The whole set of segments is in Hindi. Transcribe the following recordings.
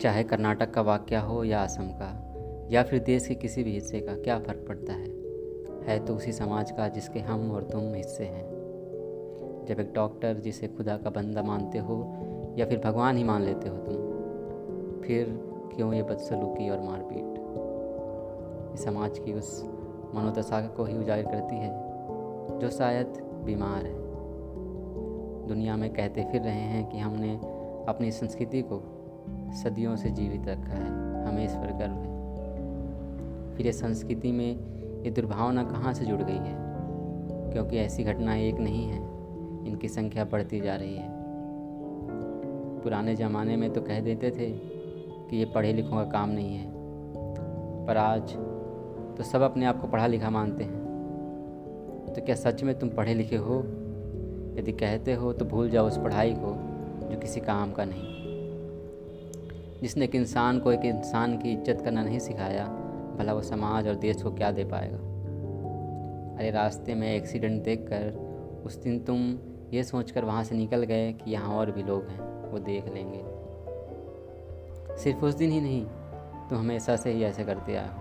चाहे कर्नाटक का वाक्य हो या असम का, या फिर देश के किसी भी हिस्से का, क्या फ़र्क पड़ता है? है तो उसी समाज का जिसके हम और तुम हिस्से हैं। जब एक डॉक्टर जिसे खुदा का बंदा मानते हो, या फिर भगवान ही मान लेते हो तुम, फिर क्यों ये बदसलूकी और मारपीट? इस समाज की उस मनोदशा को ही उजागर करती है, जो शायद बीमार है। दुनिया में कहते फिर रहे हैं कि हमने अपनी संस्कृति को सदियों से जीवित रखा है, हमें इस पर गर्व है। फिर ये संस्कृति में ये दुर्भावना कहाँ से जुड़ गई है? क्योंकि ऐसी घटनाएँ एक नहीं हैं, इनकी संख्या बढ़ती जा रही है। पुराने ज़माने में तो कह देते थे कि ये पढ़े लिखों का काम नहीं है, पर आज तो सब अपने आप को पढ़ा लिखा मानते हैं। तो क्या सच में तुम पढ़े लिखे हो? यदि कहते हो तो भूल जाओ उस पढ़ाई को, जो किसी काम का नहीं। जिसने एक इंसान को एक इंसान की इज़्ज़त करना नहीं सिखाया, भला वो समाज और देश को क्या दे पाएगा? अरे रास्ते में एक्सीडेंट देखकर उस दिन तुम ये सोचकर वहाँ से निकल गए कि यहाँ और भी लोग हैं, वो देख लेंगे। सिर्फ़ उस दिन ही नहीं, तुम हमेशा से ही ऐसे करते आए हो।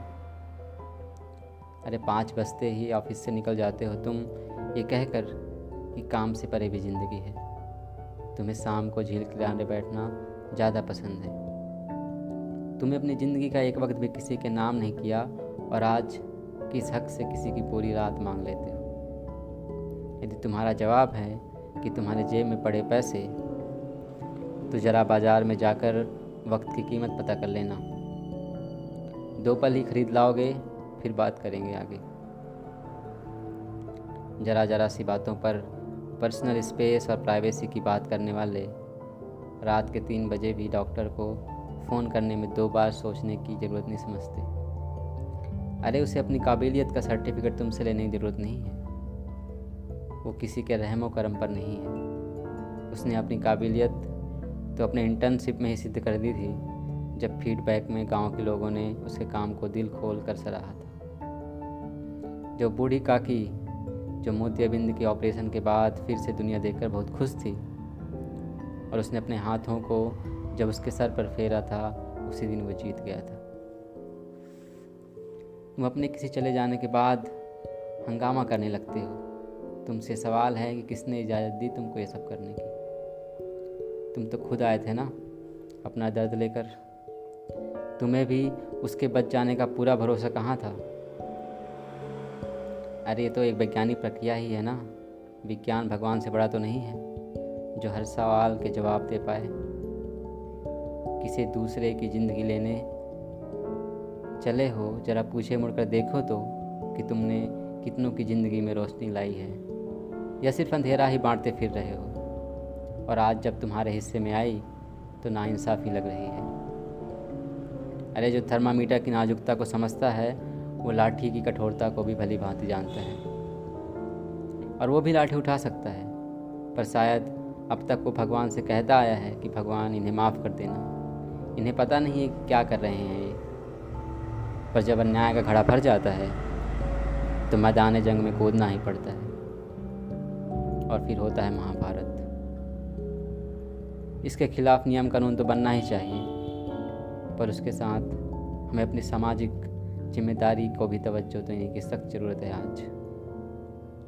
अरे पाँच बजते ही ऑफ़िस से निकल जाते हो तुम, ये कहकर कि काम से परे भी ज़िंदगी है। तुम्हें शाम को झील किनारे बैठना ज़्यादा पसंद है। तुम्हें अपनी ज़िंदगी का एक वक्त भी किसी के नाम नहीं किया और आज किस हक से किसी की पूरी रात मांग लेते हो? यदि तुम्हारा जवाब है कि तुम्हारे जेब में पड़े पैसे तो ज़रा बाज़ार में जाकर वक्त की कीमत पता कर लेना। दो पल ही खरीद लाओगे, फिर बात करेंगे आगे। ज़रा ज़रा सी बातों पर पर्सनल स्पेस और प्राइवेसी की बात करने वाले, रात के तीन बजे भी डॉक्टर को फ़ोन करने में दो बार सोचने की ज़रूरत नहीं समझते। अरे, उसे अपनी काबिलियत का सर्टिफिकेट तुमसे लेने की ज़रूरत नहीं है। वो किसी के रहमो करम पर नहीं है। उसने अपनी काबिलियत तो अपने इंटर्नशिप में ही सिद्ध कर दी थी, जब फीडबैक में गाँव के लोगों ने उसके काम को दिल खोल कर सराहा था। जो बूढ़ी काकी, जो मोतियाबिंद के ऑपरेशन के बाद फिर से दुनिया देखकर बहुत खुश थी, और उसने अपने हाथों को जब उसके सर पर फेरा था, उसी दिन वो जीत गया था। तुम अपने किसी चले जाने के बाद हंगामा करने लगते हो। तुमसे सवाल है कि किसने इजाज़त दी तुमको ये सब करने की? तुम तो खुद आए थे ना, अपना दर्द लेकर। तुम्हें भी उसके बच जाने का पूरा भरोसा कहाँ था? अरे, ये तो एक वैज्ञानिक प्रक्रिया ही है ना। विज्ञान भगवान से बड़ा तो नहीं है, जो हर सवाल के जवाब दे पाए। किसी दूसरे की ज़िंदगी लेने चले हो, ज़रा पूछे मुड़कर देखो तो कि तुमने कितनों की ज़िंदगी में रोशनी लाई है, या सिर्फ़ अंधेरा ही बांटते फिर रहे हो। और आज जब तुम्हारे हिस्से में आई तो नाइंसाफ़ी लग रही है। अरे, जो थर्मामीटर की नाजुकता को समझता है, वो लाठी की कठोरता को भी भली भांति जानता है। और वो भी लाठी उठा सकता है, पर शायद अब तक वो भगवान से कहता आया है कि भगवान इन्हें माफ़ कर देना। इन्हें पता नहीं है क्या कर रहे हैं। पर जब अन्याय का घड़ा भर जाता है तो मैदान जंग में कूदना ही पड़ता है। और फिर होता है महाभारत। इसके खिलाफ नियम कानून तो बनना ही चाहिए, पर उसके साथ हमें अपनी सामाजिक ज़िम्मेदारी को भी तवज्जो देने की सख्त ज़रूरत है आज।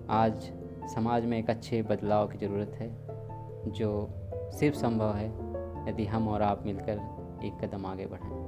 आज समाज में एक अच्छे बदलाव की ज़रूरत है, जो सिर्फ़ संभव है, यदि हम और आप मिलकर एक कदम आगे बढ़ें।